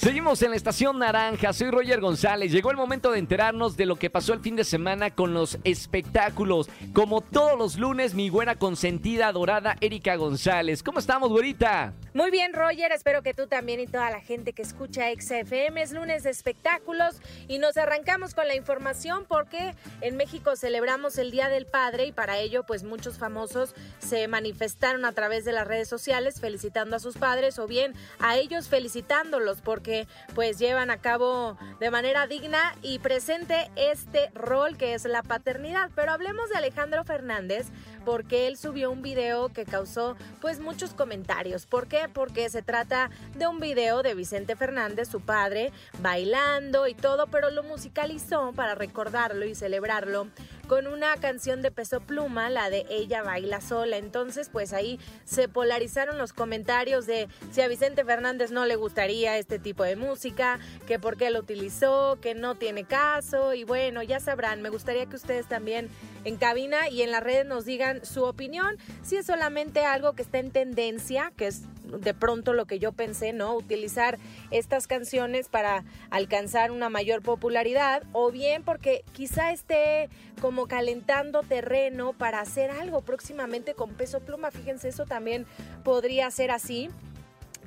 Seguimos en la estación naranja, soy Roger González. Llegó el momento de enterarnos de lo que pasó el fin de semana con los espectáculos. Como todos los lunes, mi buena consentida, adorada Erika González. ¿Cómo estamos, güerita? Muy bien, Roger. Espero que tú también y toda la gente que escucha XFM es lunes de espectáculos y nos arrancamos con la información porque en México celebramos el Día del Padre y para ello, pues muchos famosos se manifestaron a través de las redes sociales felicitando a sus padres o bien a ellos felicitándolos porque pues llevan a cabo de manera digna y presente este rol que es la paternidad. Pero hablemos de Alejandro Fernández porque él subió un video que causó pues muchos comentarios. ¿Por qué? Porque se trata de un video de Vicente Fernández, su padre, bailando y todo, pero lo musicalizó para recordarlo y celebrarlo con una canción de peso pluma, la de Ella baila sola. Entonces, pues ahí se polarizaron los comentarios de si a Vicente Fernández no le gustaría este tipo de música, que por qué lo utilizó, que no tiene caso y bueno, ya sabrán, me gustaría que ustedes también en cabina y en las redes nos digan su opinión, si es solamente algo que está en tendencia, que es de pronto lo que yo pensé, ¿no? Utilizar estas canciones para alcanzar una mayor popularidad o bien porque quizá esté como calentando terreno para hacer algo próximamente con peso pluma. Fíjense, eso también podría ser así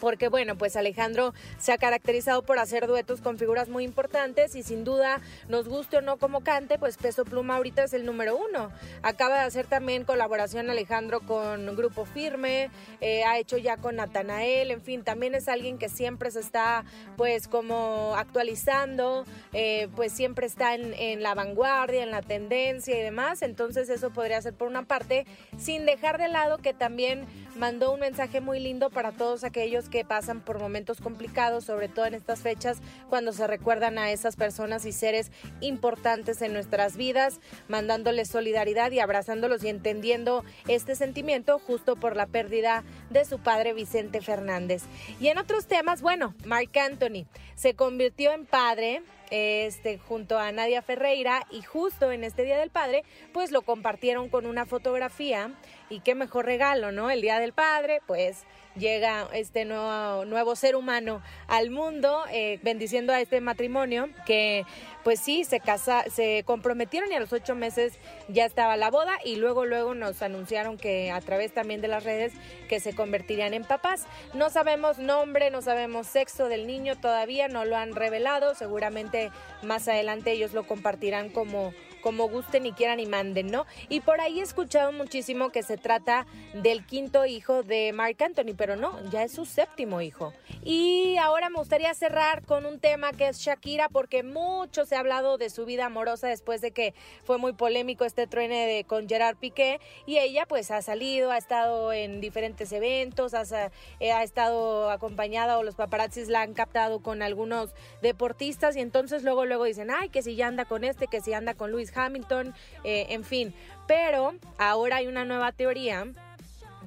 porque bueno, pues Alejandro se ha caracterizado por hacer duetos con figuras muy importantes y sin duda, nos guste o no como cante, pues Peso Pluma ahorita es el número uno. Acaba de hacer también colaboración Alejandro con Grupo Firme, eh, ha hecho ya con Natanael, en fin, también es alguien que siempre se está pues como actualizando, eh, pues siempre está en, en la vanguardia, en la tendencia y demás, entonces eso podría ser por una parte, sin dejar de lado que también mandó un mensaje muy lindo para todos aquellos que pasan por momentos complicados, sobre todo en estas fechas, cuando se recuerdan a esas personas y seres importantes en nuestras vidas, mandándoles solidaridad y abrazándolos y entendiendo este sentimiento justo por la pérdida de su padre Vicente Fernández. Y en otros temas, bueno, Mark Anthony se convirtió en padre este, junto a Nadia Ferreira y justo en este Día del Padre, pues lo compartieron con una fotografía y qué mejor regalo, ¿no? El Día del Padre, pues llega este nuevo, nuevo ser humano al mundo, eh, bendiciendo a este matrimonio que pues sí, se casa, se comprometieron y a los ocho meses ya estaba la boda y luego luego nos anunciaron que a través también de las redes que se convertirían en papás. No sabemos nombre, no sabemos sexo del niño todavía, no lo han revelado, seguramente más adelante ellos lo compartirán como como gusten y quieran y manden, ¿no? Y por ahí he escuchado muchísimo que se trata del quinto hijo de Mark Anthony, pero no, ya es su séptimo hijo. Y ahora me gustaría cerrar con un tema que es Shakira, porque mucho se ha hablado de su vida amorosa después de que fue muy polémico este truene de, con Gerard Piqué, y ella pues ha salido, ha estado en diferentes eventos, ha, eh, ha estado acompañada o los paparazzis la han captado con algunos deportistas y entonces luego luego dicen, ay, que si ya anda con este, que si anda con Luis Hamilton, eh, en fin. Pero ahora hay una nueva teoría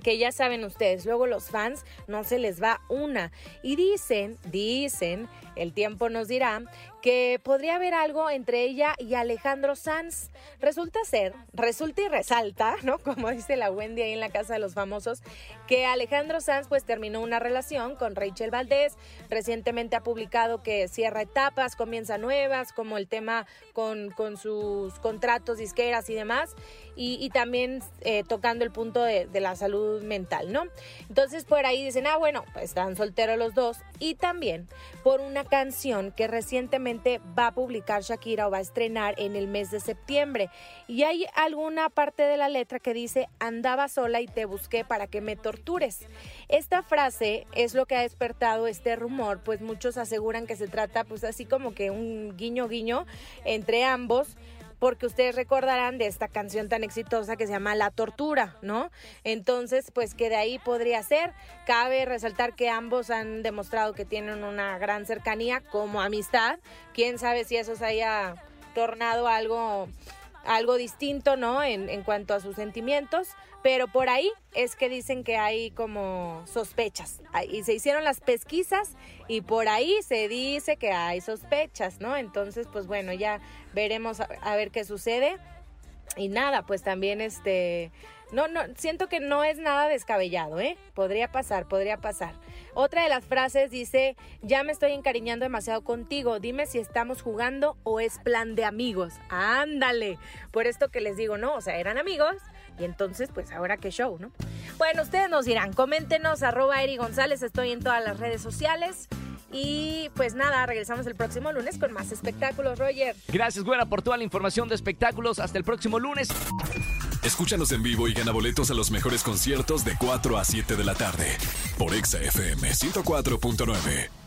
que ya saben ustedes, luego los fans no se les va una. Y dicen, dicen, el tiempo nos dirá, que podría haber algo entre ella y Alejandro Sanz. Resulta ser, resulta y resalta, ¿no? Como dice la Wendy ahí en la casa de los famosos, que Alejandro Sanz pues terminó una relación con Rachel Valdés. Recientemente ha publicado que cierra etapas, comienza nuevas, como el tema con, con sus contratos, disqueras y demás. Y, también eh, tocando el punto de, de la salud mental, ¿no? Entonces por ahí dicen, ah, bueno, pues están solteros los dos. Y también por una canción que recientemente va a publicar Shakira o va a estrenar en el mes de septiembre. Y hay alguna parte de la letra que dice, andaba sola y te busqué para que me tortures. Esta frase es lo que ha despertado este rumor, pues muchos aseguran que se trata pues así como que un guiño guiño entre ambos porque ustedes recordarán de esta canción tan exitosa que se llama La Tortura, ¿no? Entonces, pues que de ahí podría ser. Cabe resaltar que ambos han demostrado que tienen una gran cercanía como amistad. Quién sabe si eso se haya tornado algo algo distinto, ¿no? En, en, cuanto a sus sentimientos, pero por ahí es que dicen que hay como sospechas. Y se hicieron las pesquisas y por ahí se dice que hay sospechas, ¿no? Entonces, pues bueno, ya veremos a, ver qué sucede. Y nada, pues también este no, no, siento que no es nada descabellado, ¿eh? Podría pasar, podría pasar. Otra de las frases dice, ya me estoy encariñando demasiado contigo, dime si estamos jugando o es plan de amigos. Ándale, por esto que les digo, ¿no? O sea, eran amigos y entonces, pues ahora qué show, ¿no? Bueno, ustedes nos dirán, coméntenos, arroba Eri González, estoy en todas las redes sociales. Y pues nada, regresamos el próximo lunes con más espectáculos, Roger. Gracias, Güera, por toda la información de espectáculos. Hasta el próximo lunes. Escúchanos en vivo y gana boletos a los mejores conciertos de 4 a 7 de la tarde por Exa FM 104.9.